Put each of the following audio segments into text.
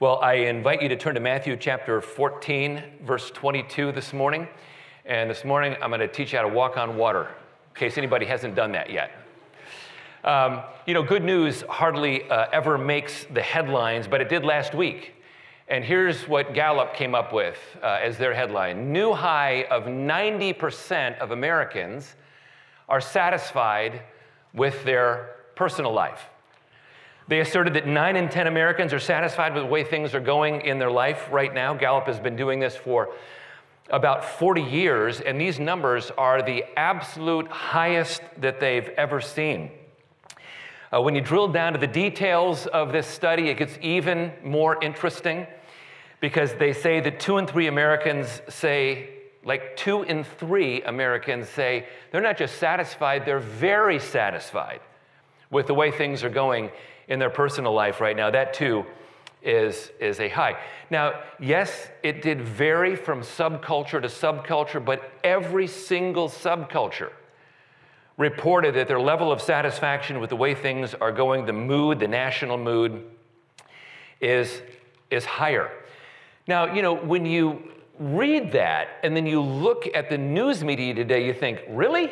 Well, I invite you to turn to Matthew chapter 14, verse 22 this morning. And this morning, I'm going to teach you how to walk on water, in case anybody hasn't done that yet. Um, you know, good news hardly uh, ever makes the headlines, but it did last week. And here's what Gallup came up with uh, as their headline New high of 90% of Americans are satisfied with their personal life. They asserted that 9 in 10 Americans are satisfied with the way things are going in their life right now. Gallup has been doing this for about 40 years, and these numbers are the absolute highest that they've ever seen. Uh, when you drill down to the details of this study, it gets even more interesting because they say that two in three Americans say, like two in three Americans say, they're not just satisfied, they're very satisfied with the way things are going in their personal life right now. That too is, is a high. Now, yes, it did vary from subculture to subculture, but every single subculture reported that their level of satisfaction with the way things are going, the mood, the national mood, is, is higher. Now, you know, when you read that and then you look at the news media today, you think, really?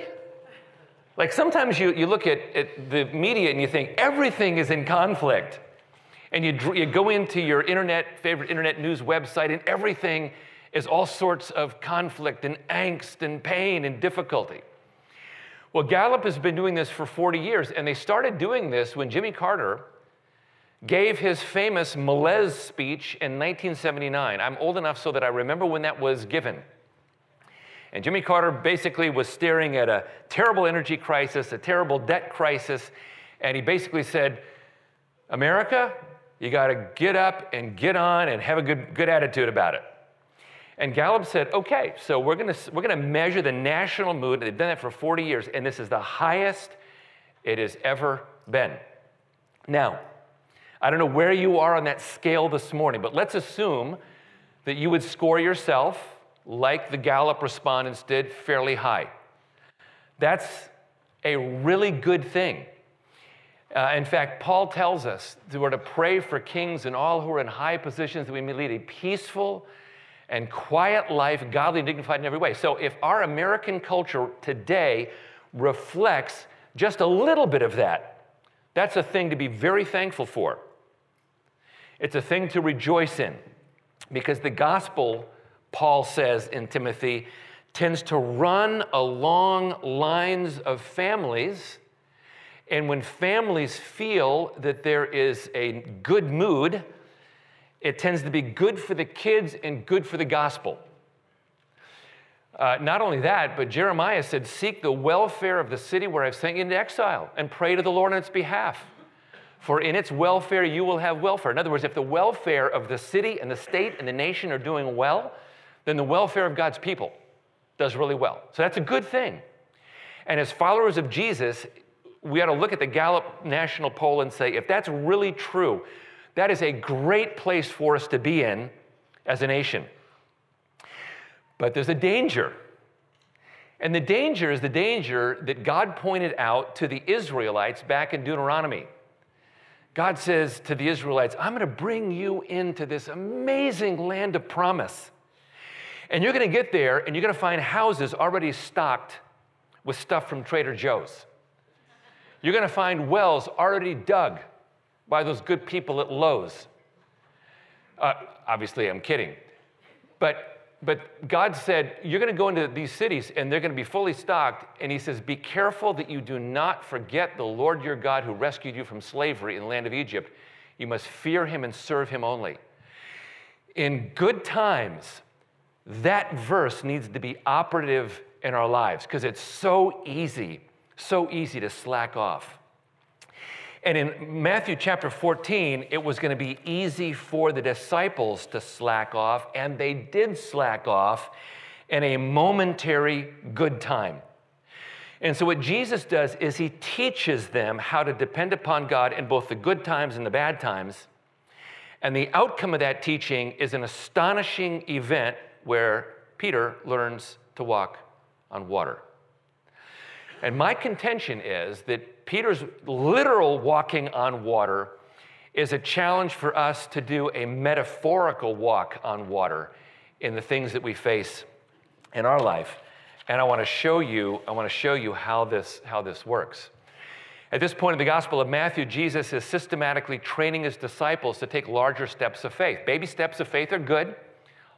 Like sometimes you, you look at, at the media and you think everything is in conflict. And you, you go into your internet, favorite internet news website, and everything is all sorts of conflict and angst and pain and difficulty. Well, Gallup has been doing this for 40 years, and they started doing this when Jimmy Carter gave his famous malaise speech in 1979. I'm old enough so that I remember when that was given. And Jimmy Carter basically was staring at a terrible energy crisis, a terrible debt crisis, and he basically said, America, you got to get up and get on and have a good, good attitude about it. And Gallup said, okay, so we're going we're to measure the national mood. They've done that for 40 years, and this is the highest it has ever been. Now, I don't know where you are on that scale this morning, but let's assume that you would score yourself like the Gallup respondents did, fairly high. That's a really good thing. Uh, in fact, Paul tells us that we're to pray for kings and all who are in high positions that we may lead a peaceful and quiet life, godly and dignified in every way. So, if our American culture today reflects just a little bit of that, that's a thing to be very thankful for. It's a thing to rejoice in because the gospel Paul says in Timothy, tends to run along lines of families. And when families feel that there is a good mood, it tends to be good for the kids and good for the gospel. Uh, not only that, but Jeremiah said, Seek the welfare of the city where I've sent you into exile and pray to the Lord on its behalf. For in its welfare you will have welfare. In other words, if the welfare of the city and the state and the nation are doing well, then the welfare of God's people does really well. So that's a good thing. And as followers of Jesus, we ought to look at the Gallup National Poll and say, if that's really true, that is a great place for us to be in as a nation. But there's a danger. And the danger is the danger that God pointed out to the Israelites back in Deuteronomy. God says to the Israelites, I'm going to bring you into this amazing land of promise. And you're going to get there and you're going to find houses already stocked with stuff from Trader Joe's. You're going to find wells already dug by those good people at Lowe's. Uh, obviously, I'm kidding. But, but God said, You're going to go into these cities and they're going to be fully stocked. And He says, Be careful that you do not forget the Lord your God who rescued you from slavery in the land of Egypt. You must fear Him and serve Him only. In good times, that verse needs to be operative in our lives because it's so easy, so easy to slack off. And in Matthew chapter 14, it was going to be easy for the disciples to slack off, and they did slack off in a momentary good time. And so, what Jesus does is he teaches them how to depend upon God in both the good times and the bad times. And the outcome of that teaching is an astonishing event where Peter learns to walk on water. And my contention is that Peter's literal walking on water is a challenge for us to do a metaphorical walk on water in the things that we face in our life. And I want to show you, I want to show you how this, how this works. At this point in the Gospel of Matthew, Jesus is systematically training his disciples to take larger steps of faith. Baby steps of faith are good,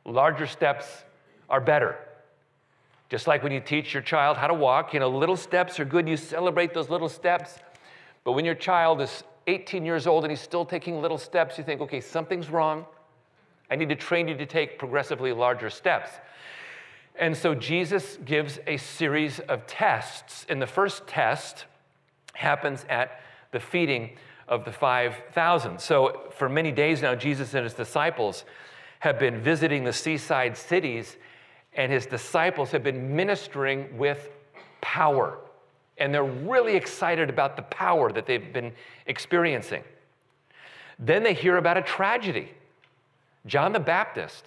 larger steps are better. Just like when you teach your child how to walk, you know, little steps are good. You celebrate those little steps. But when your child is 18 years old and he's still taking little steps, you think, okay, something's wrong. I need to train you to take progressively larger steps. And so Jesus gives a series of tests. And the first test happens at the feeding of the 5,000. So for many days now, Jesus and his disciples have been visiting the seaside cities, and his disciples have been ministering with power and they're really excited about the power that they've been experiencing. Then they hear about a tragedy. John the Baptist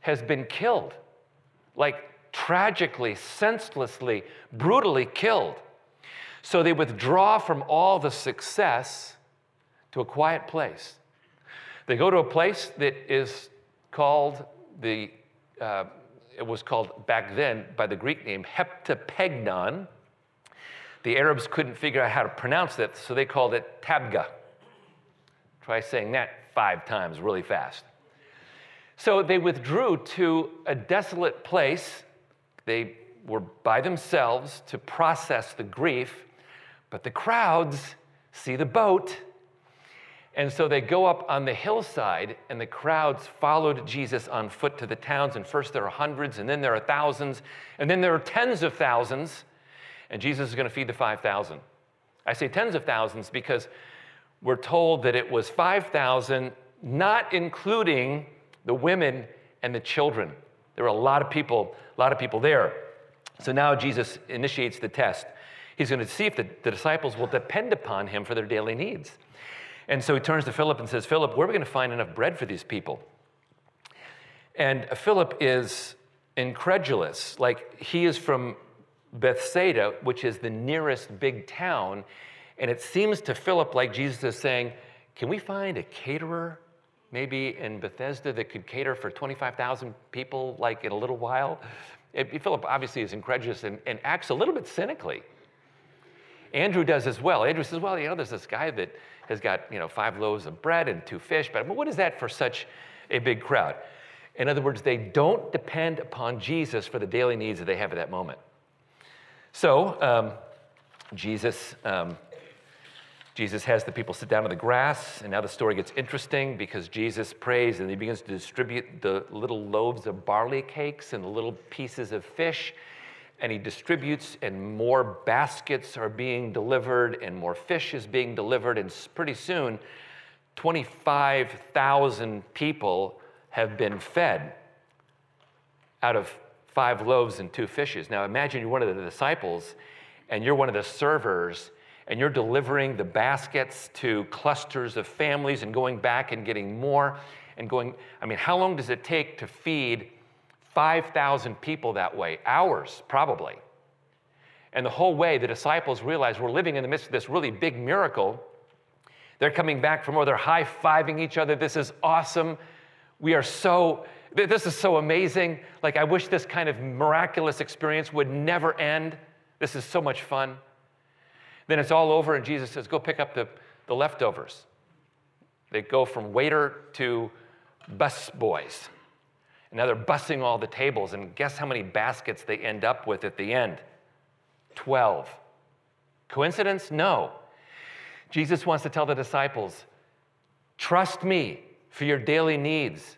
has been killed, like tragically, senselessly, brutally killed. So they withdraw from all the success to a quiet place. They go to a place that is called the, uh, it was called back then by the Greek name Heptapegon, the Arabs couldn't figure out how to pronounce it, so they called it Tabgha. Try saying that five times really fast. So they withdrew to a desolate place. They were by themselves to process the grief, but the crowds see the boat. And so they go up on the hillside, and the crowds followed Jesus on foot to the towns. And first there are hundreds, and then there are thousands, and then there are tens of thousands and Jesus is going to feed the 5,000. I say tens of thousands because we're told that it was 5,000, not including the women and the children. There were a lot of people, a lot of people there. So now Jesus initiates the test. He's going to see if the, the disciples will depend upon him for their daily needs. And so he turns to Philip and says, Philip, where are we going to find enough bread for these people? And Philip is incredulous. Like he is from Bethsaida, which is the nearest big town. And it seems to Philip like Jesus is saying, Can we find a caterer maybe in Bethesda that could cater for 25,000 people like in a little while? It, Philip obviously is incredulous and, and acts a little bit cynically. Andrew does as well. Andrew says, Well, you know, there's this guy that has got, you know, five loaves of bread and two fish, but what is that for such a big crowd? In other words, they don't depend upon Jesus for the daily needs that they have at that moment. So um, Jesus, um, Jesus has the people sit down on the grass, and now the story gets interesting because Jesus prays and he begins to distribute the little loaves of barley cakes and the little pieces of fish. And he distributes, and more baskets are being delivered, and more fish is being delivered. And pretty soon, 25,000 people have been fed out of five loaves and two fishes. Now imagine you're one of the disciples and you're one of the servers and you're delivering the baskets to clusters of families and going back and getting more and going. I mean, how long does it take to feed 5,000 people that way? Hours, probably. And the whole way, the disciples realize we're living in the midst of this really big miracle. They're coming back from where they're high fiving each other. This is awesome. We are so this is so amazing. Like, I wish this kind of miraculous experience would never end. This is so much fun. Then it's all over, and Jesus says, Go pick up the, the leftovers. They go from waiter to bus boys. And now they're bussing all the tables, and guess how many baskets they end up with at the end? 12. Coincidence? No. Jesus wants to tell the disciples, Trust me for your daily needs.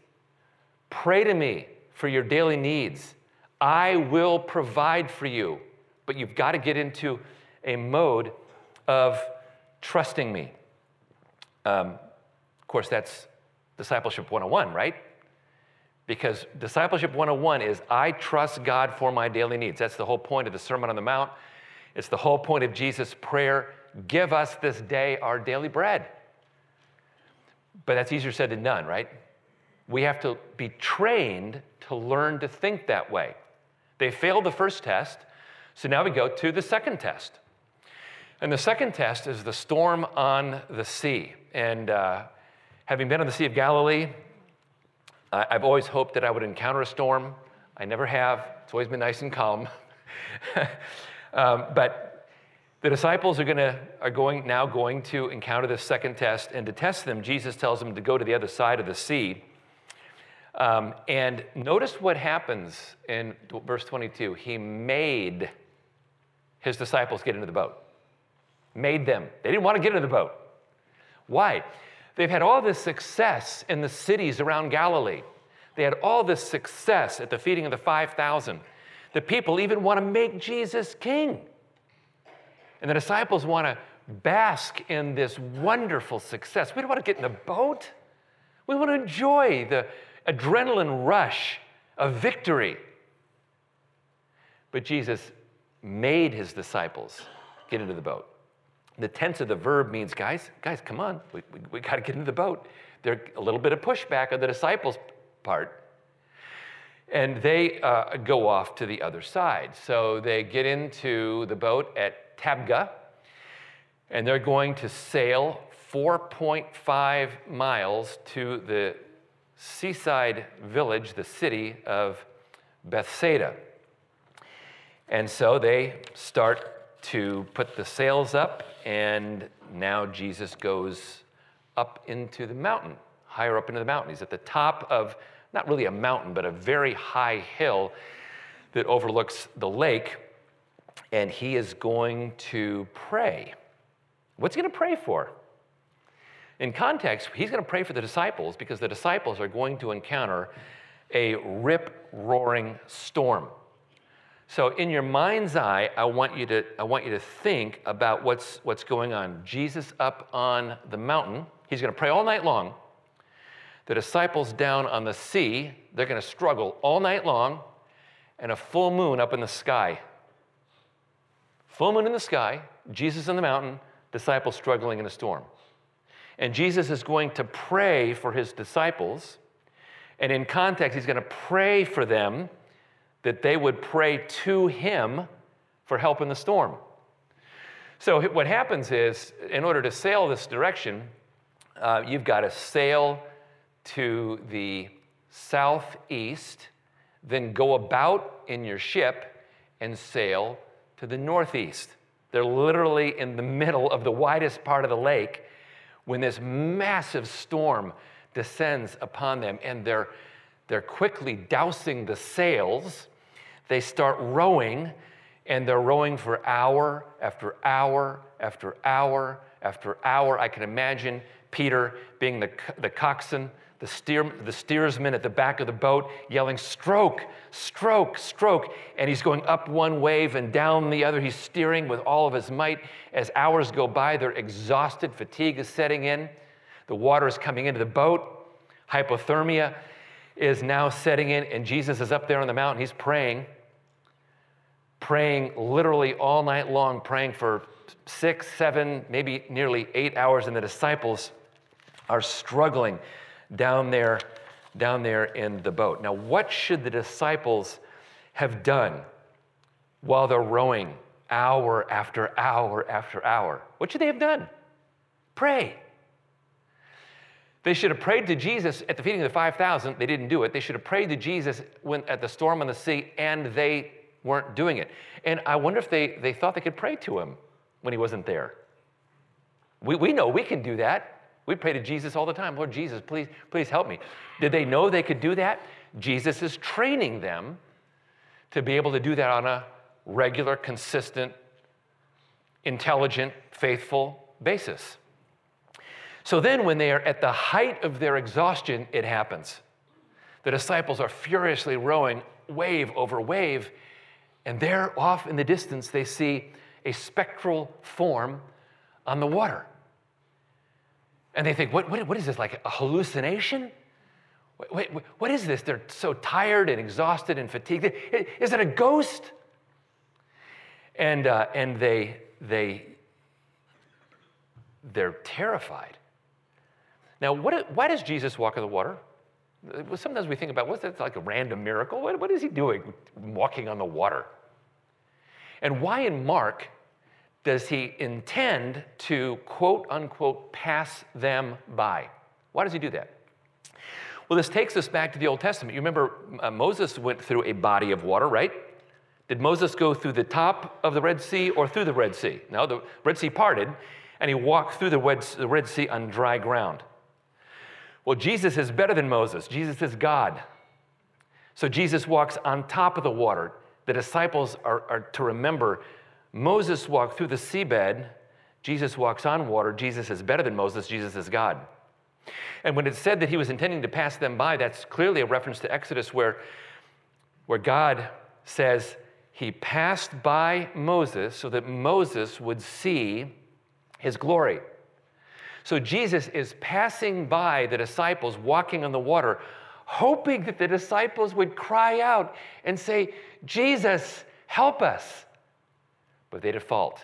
Pray to me for your daily needs. I will provide for you. But you've got to get into a mode of trusting me. Um, of course, that's discipleship 101, right? Because discipleship 101 is I trust God for my daily needs. That's the whole point of the Sermon on the Mount. It's the whole point of Jesus' prayer give us this day our daily bread. But that's easier said than done, right? we have to be trained to learn to think that way. They failed the first test, so now we go to the second test. And the second test is the storm on the sea. And uh, Having been on the Sea of Galilee, I've always hoped that I would encounter a storm. I never have. It's always been nice and calm. um, but the disciples are, gonna, are going, now going to encounter this second test, and to test them, Jesus tells them to go to the other side of the sea. Um, and notice what happens in verse 22. He made his disciples get into the boat. Made them. They didn't want to get into the boat. Why? They've had all this success in the cities around Galilee. They had all this success at the feeding of the 5,000. The people even want to make Jesus king. And the disciples want to bask in this wonderful success. We don't want to get in the boat. We want to enjoy the adrenaline rush of victory. But Jesus made his disciples get into the boat. The tense of the verb means, guys, guys, come on, we, we, we got to get into the boat. There's a little bit of pushback on the disciples' part. And they uh, go off to the other side. So they get into the boat at Tabgha, and they're going to sail 4.5 miles to the seaside village, the city of Bethsaida. And so they start to put the sails up, and now Jesus goes up into the mountain, higher up into the mountain. He's at the top of not really a mountain, but a very high hill that overlooks the lake, and he is going to pray. What's he going to pray for? In context, he's going to pray for the disciples because the disciples are going to encounter a rip roaring storm. So, in your mind's eye, I want you to, I want you to think about what's, what's going on. Jesus up on the mountain, he's going to pray all night long. The disciples down on the sea, they're going to struggle all night long, and a full moon up in the sky. Full moon in the sky, Jesus on the mountain, disciples struggling in a storm. And Jesus is going to pray for his disciples. And in context, he's going to pray for them that they would pray to him for help in the storm. So, what happens is, in order to sail this direction, uh, you've got to sail to the southeast, then go about in your ship and sail to the northeast. They're literally in the middle of the widest part of the lake when this massive storm descends upon them, and they're they're quickly dousing the sails. They start rowing, and they're rowing for hour after hour after hour after hour. I can imagine Peter being the, the coxswain, the, steer, the steersman at the back of the boat, yelling, Stroke, stroke, stroke. And he's going up one wave and down the other. He's steering with all of his might. As hours go by, they're exhausted. Fatigue is setting in. The water is coming into the boat. Hypothermia is now setting in, and Jesus is up there on the mountain. He's praying, praying literally all night long, praying for six, seven, maybe nearly eight hours, and the disciples are struggling down there, down there in the boat. Now, what should the disciples have done while they're rowing hour after hour after hour? What should they have done? Pray. They should have prayed to Jesus at the feeding of the 5,000. They didn't do it. They should have prayed to Jesus when, at the storm on the sea, and they weren't doing it. And I wonder if they, they thought they could pray to him when he wasn't there. We, we know we can do that. We pray to Jesus all the time. Lord Jesus, please, please help me. Did they know they could do that? Jesus is training them to be able to do that on a regular, consistent, intelligent, faithful basis. So then, when they are at the height of their exhaustion, it happens. The disciples are furiously rowing wave over wave, and there off in the distance, they see a spectral form on the water. And they think, what, what, what is this, like a hallucination? What is this? They're so tired and exhausted and fatigued. Is it a ghost? And, uh, and they, they, they're terrified. Now, what, why does Jesus walk on the water? Sometimes we think about what's that like a random miracle? What, what is he doing walking on the water? And why in Mark does he intend to quote unquote pass them by? Why does he do that? Well, this takes us back to the Old Testament. You remember uh, Moses went through a body of water, right? Did Moses go through the top of the Red Sea or through the Red Sea? No, the Red Sea parted, and he walked through the Red, the Red Sea on dry ground. Well, Jesus is better than Moses. Jesus is God. So Jesus walks on top of the water. The disciples are, are to remember Moses walked through the seabed, Jesus walks on water. Jesus is better than Moses, Jesus is God. And when it said that he was intending to pass them by, that's clearly a reference to Exodus where, where God says he passed by Moses so that Moses would see his glory. So Jesus is passing by the disciples walking on the water, hoping that the disciples would cry out and say, Jesus, help us. But they default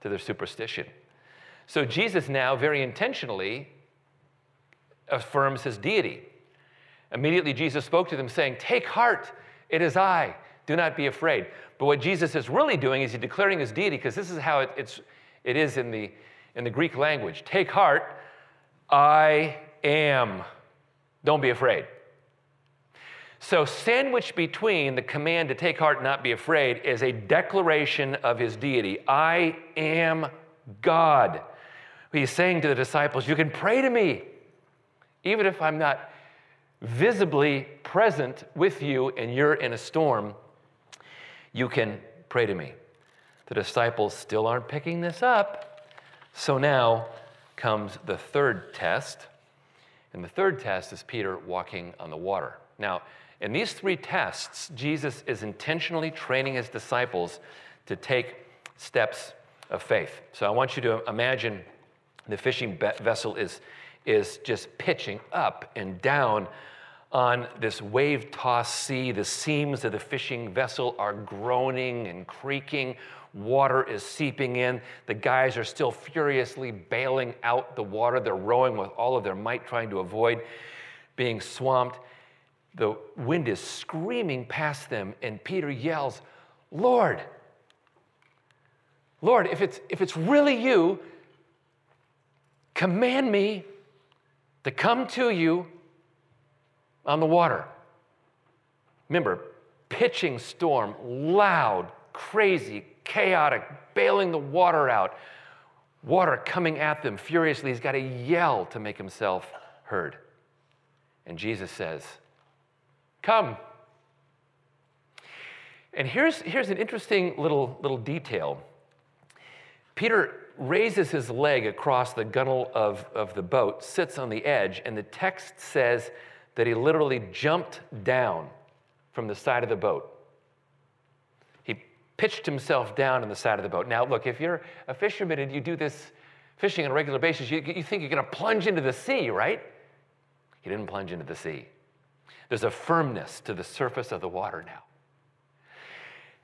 to their superstition. So Jesus now very intentionally affirms his deity. Immediately, Jesus spoke to them, saying, Take heart, it is I. Do not be afraid. But what Jesus is really doing is he's declaring his deity, because this is how it, it's, it is in the, in the Greek language. Take heart, I am. Don't be afraid. So, sandwiched between the command to take heart, and not be afraid, is a declaration of his deity. I am God. He's saying to the disciples, You can pray to me even if I'm not visibly present with you and you're in a storm, you can pray to me. The disciples still aren't picking this up. So now comes the third test. And the third test is Peter walking on the water. Now, in these three tests, Jesus is intentionally training his disciples to take steps of faith. So I want you to imagine the fishing vessel is is just pitching up and down on this wave tossed sea. The seams of the fishing vessel are groaning and creaking. Water is seeping in. The guys are still furiously bailing out the water. They're rowing with all of their might, trying to avoid being swamped. The wind is screaming past them, and Peter yells, Lord, Lord, if it's, if it's really you, command me to come to you on the water. Remember, pitching storm, loud, crazy, chaotic, bailing the water out, water coming at them furiously. He's got to yell to make himself heard. And Jesus says, Come. And here's, here's an interesting little, little detail. Peter raises his leg across the gunwale of, of the boat, sits on the edge, and the text says that he literally jumped down from the side of the boat. He pitched himself down on the side of the boat. Now, look, if you're a fisherman and you do this fishing on a regular basis, you, you think you're going to plunge into the sea, right? He didn't plunge into the sea. There's a firmness to the surface of the water now.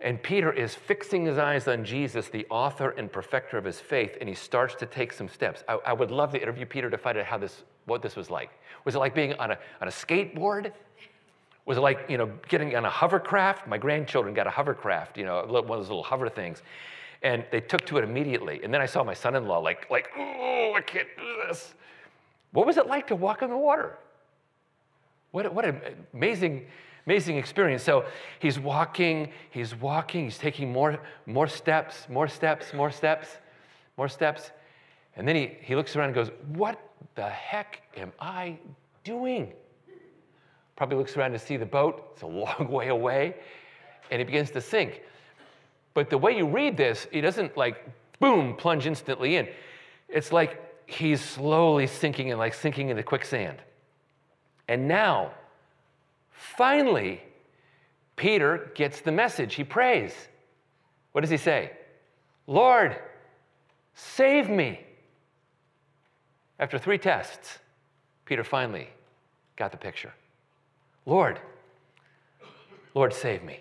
And Peter is fixing his eyes on Jesus, the author and perfecter of his faith, and he starts to take some steps. I, I, would love to interview Peter to find out how this, what this was like. Was it like being on a, on a skateboard? Was it like, you know, getting on a hovercraft? My grandchildren got a hovercraft, you know, one of those little hover things. And they took to it immediately. And then I saw my son-in-law like, like, oh, I can't do this. What was it like to walk on the water? What, what an amazing Amazing experience. So he's walking, he's walking, he's taking more, more steps, more steps, more steps, more steps. And then he, he looks around and goes, What the heck am I doing? Probably looks around to see the boat. It's a long way away. And he begins to sink. But the way you read this, he doesn't like, boom, plunge instantly in. It's like he's slowly sinking and like sinking into quicksand. And now, Finally, Peter gets the message. He prays. What does he say? Lord, save me. After three tests, Peter finally got the picture. Lord, Lord, save me.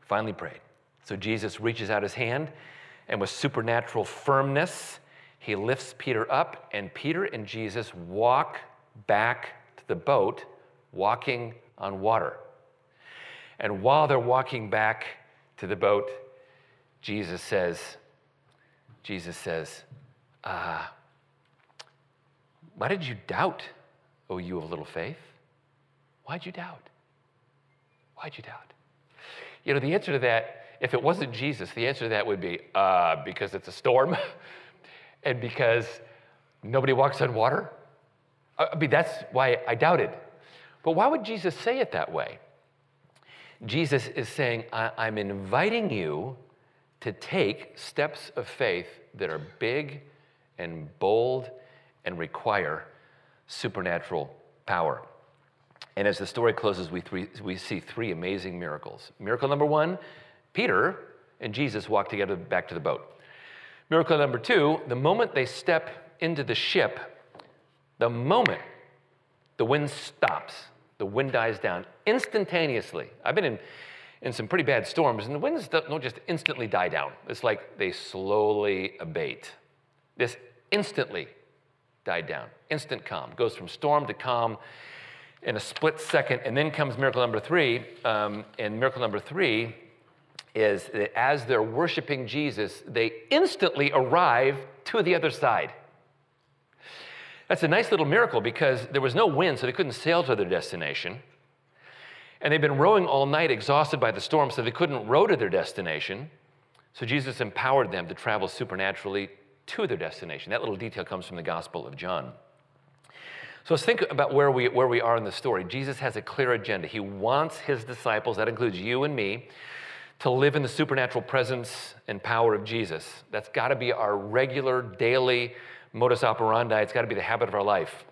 Finally prayed. So Jesus reaches out his hand, and with supernatural firmness, he lifts Peter up, and Peter and Jesus walk back to the boat walking on water. And while they're walking back to the boat, Jesus says, Jesus says, uh, Why did you doubt, O you of little faith? Why'd you doubt? Why'd you doubt? You know, the answer to that, if it wasn't Jesus, the answer to that would be uh, because it's a storm and because nobody walks on water. I mean, that's why I doubted. But why would Jesus say it that way? Jesus is saying, I'm inviting you to take steps of faith that are big and bold and require supernatural power. And as the story closes, we, three, we see three amazing miracles. Miracle number one Peter and Jesus walk together back to the boat. Miracle number two the moment they step into the ship, the moment the wind stops, the wind dies down instantaneously. I've been in, in some pretty bad storms, and the winds don't just instantly die down. It's like they slowly abate. This instantly died down, instant calm. Goes from storm to calm in a split second. And then comes miracle number three. Um, and miracle number three is that as they're worshiping Jesus, they instantly arrive to the other side. That's a nice little miracle because there was no wind, so they couldn't sail to their destination. And they've been rowing all night, exhausted by the storm, so they couldn't row to their destination. So Jesus empowered them to travel supernaturally to their destination. That little detail comes from the Gospel of John. So let's think about where we, where we are in the story. Jesus has a clear agenda. He wants his disciples, that includes you and me, to live in the supernatural presence and power of Jesus. That's got to be our regular, daily modus operandi. It's got to be the habit of our life.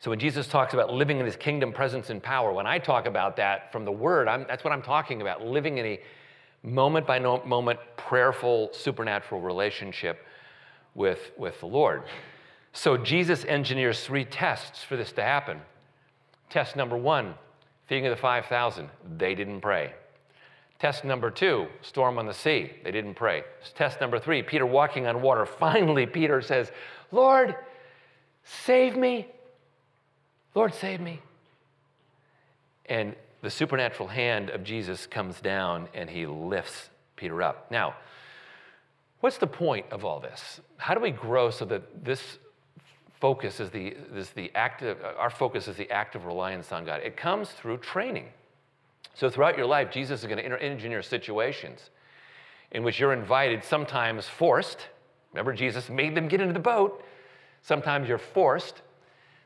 So when Jesus talks about living in his kingdom, presence, and power, when I talk about that from the word, I'm, that's what I'm talking about living in a moment by moment, prayerful, supernatural relationship with, with the Lord. So Jesus engineers three tests for this to happen. Test number one, feeding of the 5,000, they didn't pray. Test number two, storm on the sea, they didn't pray. Test number three, Peter walking on water. Finally, Peter says, Lord, save me. Lord, save me. And the supernatural hand of Jesus comes down and he lifts Peter up. Now, what's the point of all this? How do we grow so that this focus is the, is the active, uh, our focus is the active reliance on God? It comes through training. So throughout your life, Jesus is going to engineer situations in which you're invited, sometimes forced. Remember, Jesus made them get into the boat. Sometimes you're forced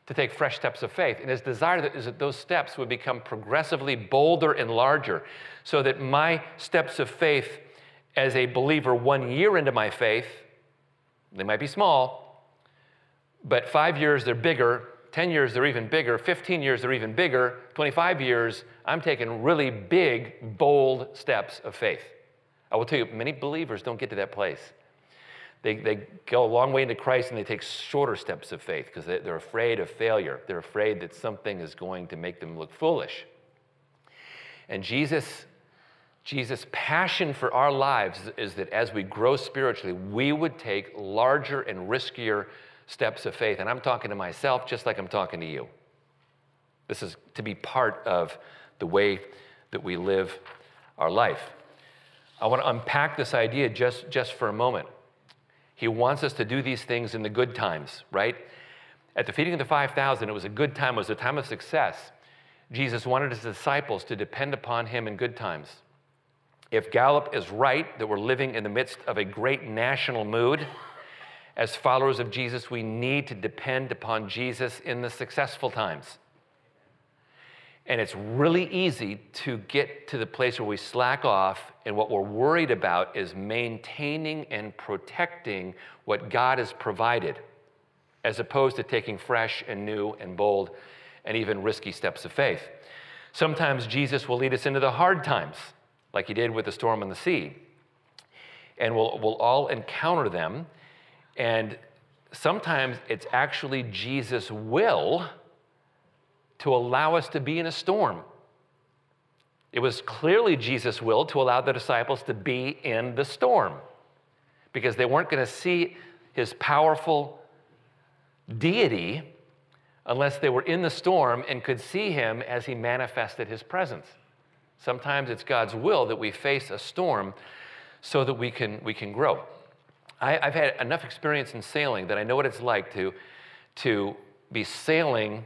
to take fresh steps of faith. And his desire is that those steps would become progressively bolder and larger, so that my steps of faith as a believer one year into my faith, they might be small, but five years they're bigger, 10 years they're even bigger, 15 years they're even bigger, 25 years, I'm taking really big, bold steps of faith. I will tell you, many believers don't get to that place. They, they go a long way into Christ and they take shorter steps of faith because they, they're afraid of failure. They're afraid that something is going to make them look foolish. And Jesus, Jesus' passion for our lives is that as we grow spiritually, we would take larger and riskier steps of faith. And I'm talking to myself just like I'm talking to you. This is to be part of the way that we live our life. I want to unpack this idea just, just for a moment. He wants us to do these things in the good times, right? At the feeding of the 5,000, it was a good time, it was a time of success. Jesus wanted his disciples to depend upon him in good times. If Gallup is right that we're living in the midst of a great national mood, as followers of Jesus, we need to depend upon Jesus in the successful times. And it's really easy to get to the place where we slack off, and what we're worried about is maintaining and protecting what God has provided, as opposed to taking fresh and new and bold and even risky steps of faith. Sometimes Jesus will lead us into the hard times, like he did with the storm on the sea. And we'll, we'll all encounter them. And sometimes it's actually Jesus' will to allow us to be in a storm. It was clearly Jesus' will to allow the disciples to be in the storm because they weren't going to see his powerful deity unless they were in the storm and could see him as he manifested his presence. Sometimes it's God's will that we face a storm so that we can, we can grow. I, have had enough experience in sailing that I know what it's like to to be sailing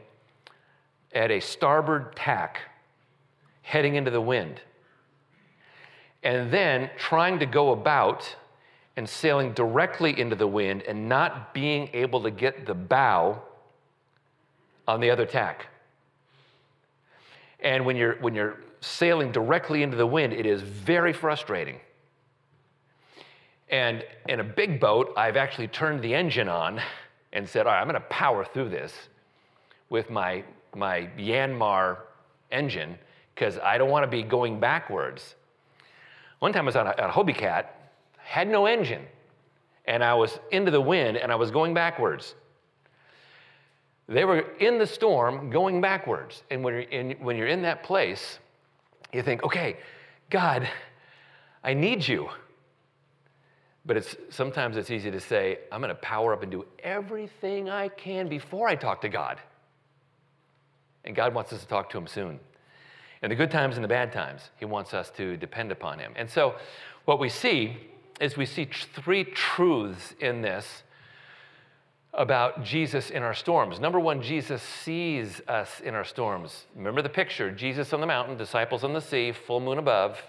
at a starboard tack, heading into the wind, and then trying to go about and sailing directly into the wind and not being able to get the bow on the other tack. And when you're, when you're sailing directly into the wind, it is very frustrating. And in a big boat, I've actually turned the engine on and said, All right, I'm going to power through this with my, my Yanmar engine because I don't want to be going backwards. One time I was on a, a Hobie Cat, had no engine, and I was into the wind and I was going backwards. They were in the storm going backwards. And when you're in, when you're in that place, you think, okay, God, I need you. But it's, sometimes it's easy to say, I'm going to power up and do everything I can before I talk to God. And God wants us to talk to Him soon. In the good times and the bad times, He wants us to depend upon Him. And so, what we see is we see three truths in this about Jesus in our storms. Number one, Jesus sees us in our storms. Remember the picture Jesus on the mountain, disciples on the sea, full moon above.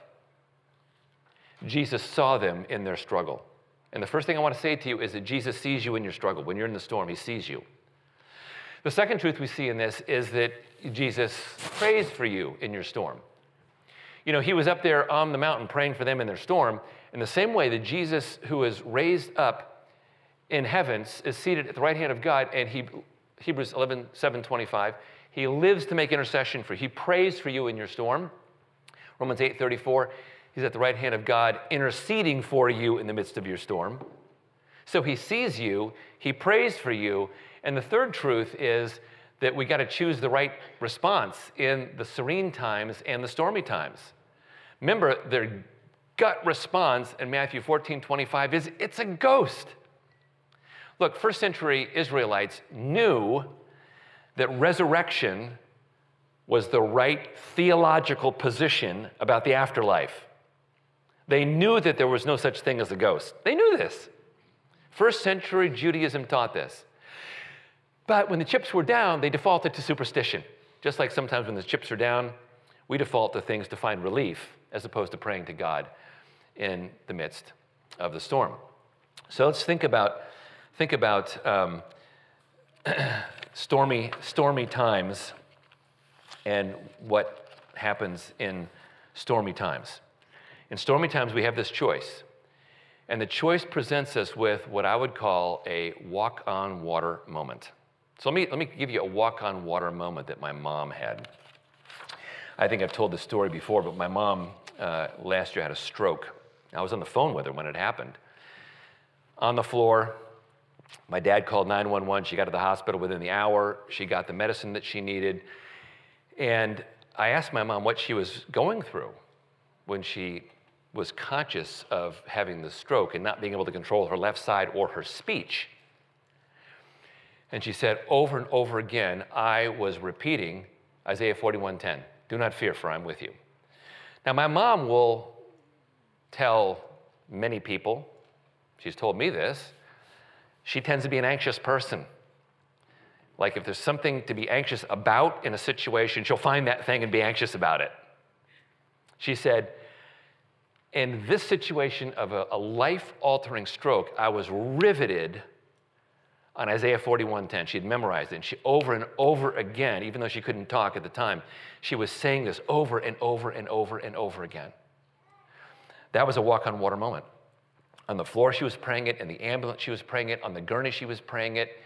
Jesus saw them in their struggle. And the first thing I want to say to you is that Jesus sees you in your struggle. When you're in the storm, he sees you. The second truth we see in this is that Jesus prays for you in your storm. You know, he was up there on the mountain praying for them in their storm, in the same way that Jesus, who is raised up in heavens is seated at the right hand of God, and he, Hebrews 11, 7, 25, he lives to make intercession for you. He prays for you in your storm. Romans 8, 34, he's at the right hand of God, interceding for you in the midst of your storm. So he sees you, he prays for you, and the third truth is that we got to choose the right response in the serene times and the stormy times. Remember, their gut response in Matthew 14, 25 is it's a ghost. Look, first century Israelites knew that resurrection was the right theological position about the afterlife. They knew that there was no such thing as a ghost. They knew this. First century Judaism taught this. But when the chips were down, they defaulted to superstition. Just like sometimes when the chips are down, we default to things to find relief as opposed to praying to God in the midst of the storm. So let's think about think about um, stormy, stormy times and what happens in stormy times. In stormy times, we have this choice. And the choice presents us with what I would call a walk on water moment. So let me, let me give you a walk on water moment that my mom had. I think I've told this story before, but my mom uh, last year had a stroke. I was on the phone with her when it happened. On the floor, my dad called 911. She got to the hospital within the hour. She got the medicine that she needed. And I asked my mom what she was going through when she was conscious of having the stroke and not being able to control her left side or her speech. And she said over and over again, I was repeating Isaiah 41:10. Do not fear, for I'm with you. Now, my mom will tell many people, she's told me this, she tends to be an anxious person. Like if there's something to be anxious about in a situation, she'll find that thing and be anxious about it. She said, in this situation of a, a life altering stroke, I was riveted on Isaiah 41:10. She'd memorized it, and she over and over again, even though she couldn't talk at the time, she was saying this over and over and over and over again. That was a walk on water moment. On the floor, she was praying it. In the ambulance, she was praying it. On the gurney, she was praying it.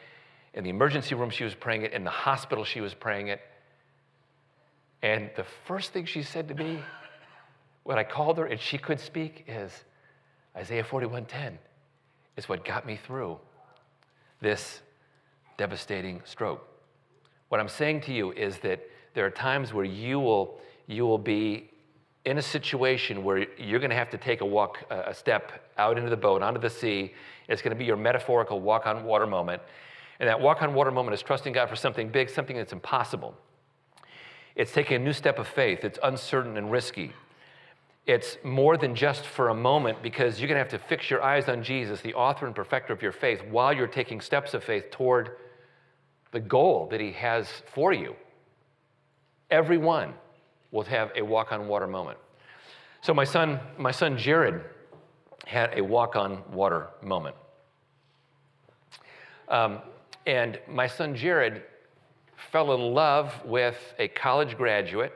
In the emergency room, she was praying it. In the hospital, she was praying it. And the first thing she said to me when I called her and she could speak is Isaiah 41:10 is what got me through this devastating stroke. What I'm saying to you is that there are times where you will, you will be in a situation where you're going to have to take a walk, a step out into the boat, onto the sea. It's going to be your metaphorical walk on water moment. And that walk on water moment is trusting God for something big, something that's impossible. It's taking a new step of faith. It's uncertain and risky. It's more than just for a moment because you're going to have to fix your eyes on Jesus, the author and perfecter of your faith, while you're taking steps of faith toward the goal that He has for you. Everyone will have a walk on water moment. So my son, my son Jared had a walk on water moment. Um, and my son Jared fell in love with a college graduate.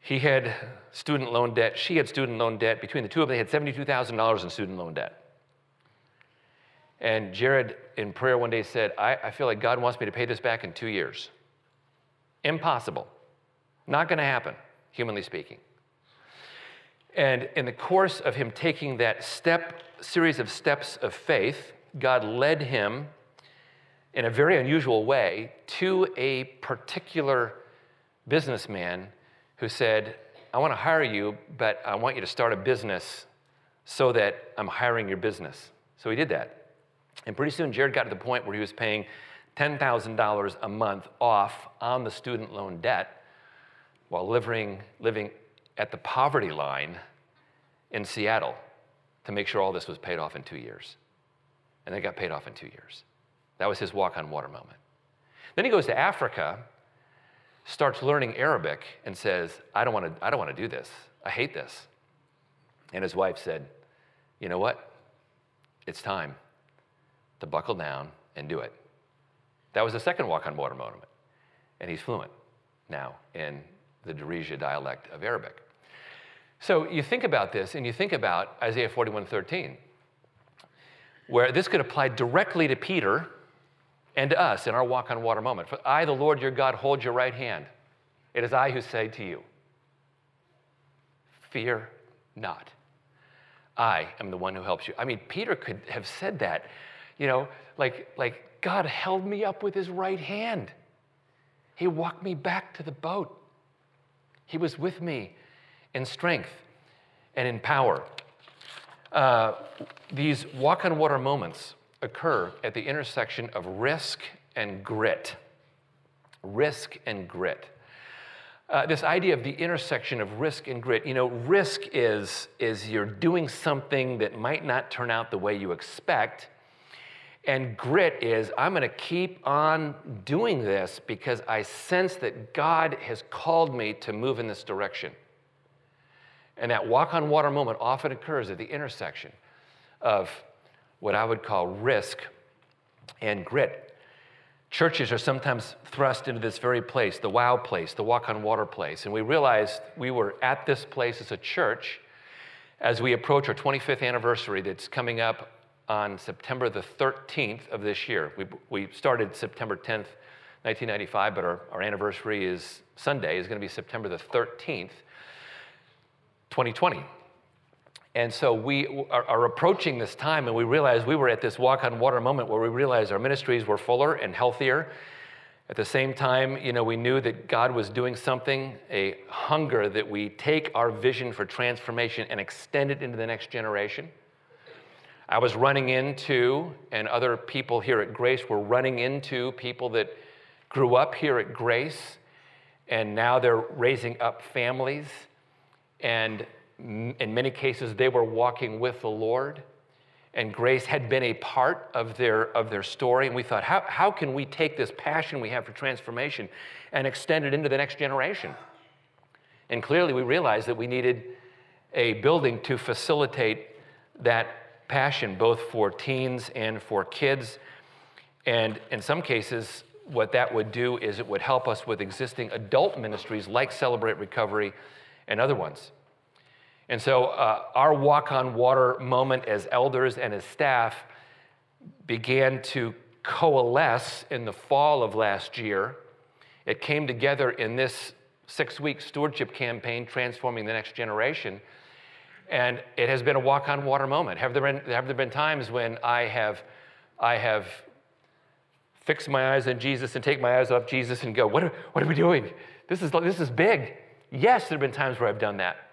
He had student loan debt. She had student loan debt. Between the two of them, they had $72,000 in student loan debt. And Jared, in prayer one day, said, I, I feel like God wants me to pay this back in two years. Impossible. Not going to happen, humanly speaking. And in the course of him taking that step, series of steps of faith, God led him in a very unusual way to a particular businessman who said, I want to hire you, but I want you to start a business so that I'm hiring your business. So he did that. And pretty soon, Jared got to the point where he was paying $10,000 a month off on the student loan debt while living, living at the poverty line in Seattle to make sure all this was paid off in two years. And they got paid off in two years. That was his walk on water moment. Then he goes to Africa, starts learning Arabic, and says, I don't want to, I don't want to do this. I hate this. And his wife said, You know what? It's time to buckle down and do it. That was the second walk on water moment. And he's fluent now in the Darija dialect of Arabic. So you think about this and you think about Isaiah 41 13, where this could apply directly to Peter and to us in our walk on water moment. For I, the Lord your God, hold your right hand. It is I who say to you, Fear not. I am the one who helps you. I mean, Peter could have said that, you know, like, like God held me up with his right hand. He walked me back to the boat. He was with me in strength and in power. Uh, these walk on water moments occur at the intersection of risk and grit. Risk and grit. Uh, this idea of the intersection of risk and grit. You know, risk is, is you're doing something that might not turn out the way you expect. And grit is I'm going to keep on doing this because I sense that God has called me to move in this direction. And that walk on water moment often occurs at the intersection of what I would call risk and grit. Churches are sometimes thrust into this very place, the wow place, the walk on water place. And we realized we were at this place as a church as we approach our 25th anniversary that's coming up on September the 13th of this year. We, we started September 10th, 1995, but our, our anniversary is Sunday, is going to be September the 13th. 2020. And so we are, are, approaching this time, and we realize we were at this walk on water moment where we realized our ministries were fuller and healthier. At the same time, you know, we knew that God was doing something, a hunger that we take our vision for transformation and extend it into the next generation. I was running into, and other people here at Grace were running into people that grew up here at Grace, and now they're raising up families and in many cases, they were walking with the Lord. And grace had been a part of their, of their story. And we thought, how, how can we take this passion we have for transformation and extend it into the next generation? And clearly, we realized that we needed a building to facilitate that passion, both for teens and for kids. And in some cases, what that would do is it would help us with existing adult ministries like Celebrate Recovery and other ones. And so, uh, our walk on water moment as elders and as staff began to coalesce in the fall of last year. It came together in this six week stewardship campaign, Transforming the Next Generation. And it has been a walk on water moment. Have there been, have there been times when I have, I have fixed my eyes on Jesus and take my eyes off Jesus and go, What are, what are we doing? This is, this is big. Yes, there have been times where I've done that.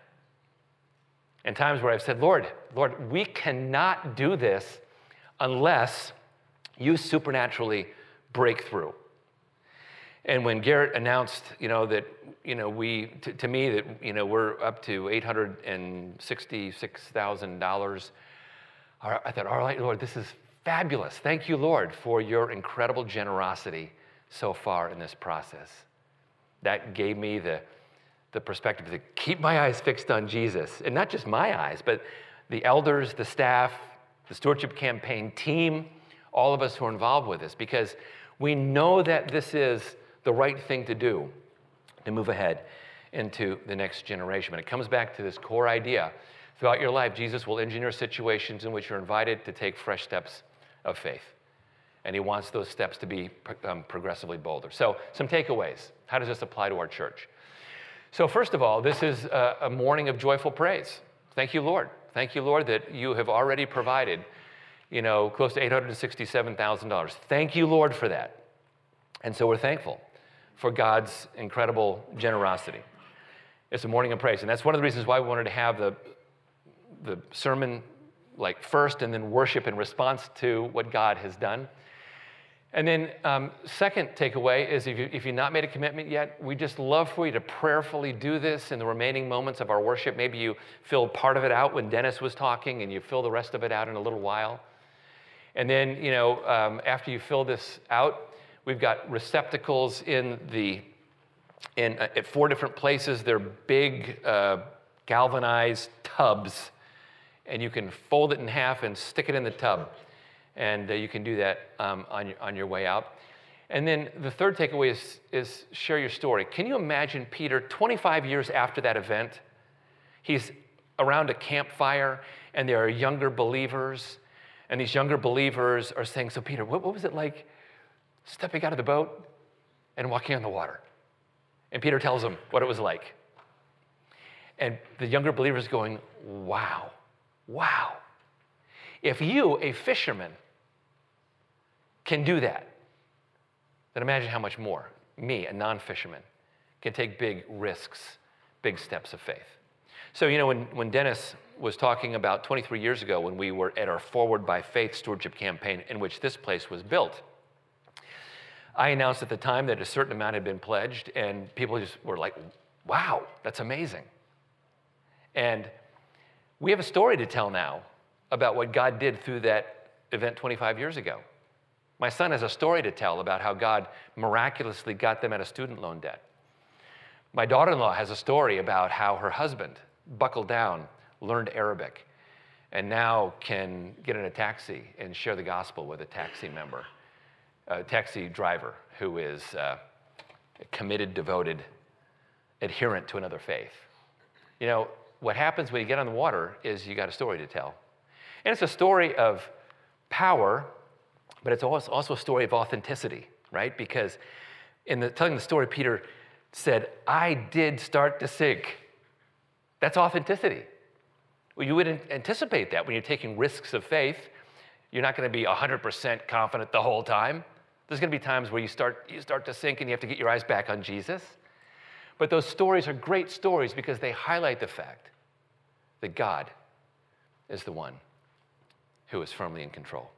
And times where I've said, Lord, Lord, we cannot do this unless you supernaturally break through. And when Garrett announced, you know, that, you know, we, to, to me, that, you know, we're up to $866,000, I thought, all right, Lord, this is fabulous. Thank you, Lord, for your incredible generosity so far in this process. That gave me the, the perspective to keep my eyes fixed on Jesus. And not just my eyes, but the elders, the staff, the stewardship campaign team, all of us who are involved with this, because we know that this is the right thing to do to move ahead into the next generation. But it comes back to this core idea. Throughout your life, Jesus will engineer situations in which you're invited to take fresh steps of faith. And he wants those steps to be um, progressively bolder. So, some takeaways. How does this apply to our church? So, first of all, this is a, a morning of joyful praise. Thank you, Lord. Thank you, Lord, that you have already provided, you know, close to $867,000. Thank you, Lord, for that. And so we're thankful for God's incredible generosity. It's a morning of praise. And that's one of the reasons why we wanted to have the, the sermon like first and then worship in response to what God has done. And then, um, second takeaway is if, you, if you've not made a commitment yet, we just love for you to prayerfully do this in the remaining moments of our worship. Maybe you filled part of it out when Dennis was talking, and you fill the rest of it out in a little while. And then, you know, um, after you fill this out, we've got receptacles in the in uh, at four different places. They're big uh, galvanized tubs, and you can fold it in half and stick it in the tub and uh, you can do that um, on, your, on your way out. And then the third takeaway is, is share your story. Can you imagine Peter 25 years after that event? He's around a campfire, and there are younger believers, and these younger believers are saying, So, Peter, what, what was it like stepping out of the boat and walking on the water? And Peter tells them what it was like. And the younger believers going, Wow, wow. If you, a fisherman, can do that, then imagine how much more me, a non fisherman, can take big risks, big steps of faith. So, you know, when, when Dennis was talking about 23 years ago when we were at our Forward by Faith stewardship campaign in which this place was built, I announced at the time that a certain amount had been pledged, and people just were like, wow, that's amazing. And we have a story to tell now about what God did through that event 25 years ago. My son has a story to tell about how God miraculously got them out of student loan debt. My daughter in law has a story about how her husband buckled down, learned Arabic, and now can get in a taxi and share the gospel with a taxi member, a taxi driver who is uh, committed, devoted adherent to another faith. You know, what happens when you get on the water is you got a story to tell. And it's a story of power but it's also a story of authenticity, right? Because in the, telling the story, Peter said, I did start to sink. That's authenticity. Well, you would anticipate that when you're taking risks of faith. You're not going to be 100% confident the whole time. There's going to be times where you start, you start to sink and you have to get your eyes back on Jesus. But those stories are great stories because they highlight the fact that God is the one who is firmly in control.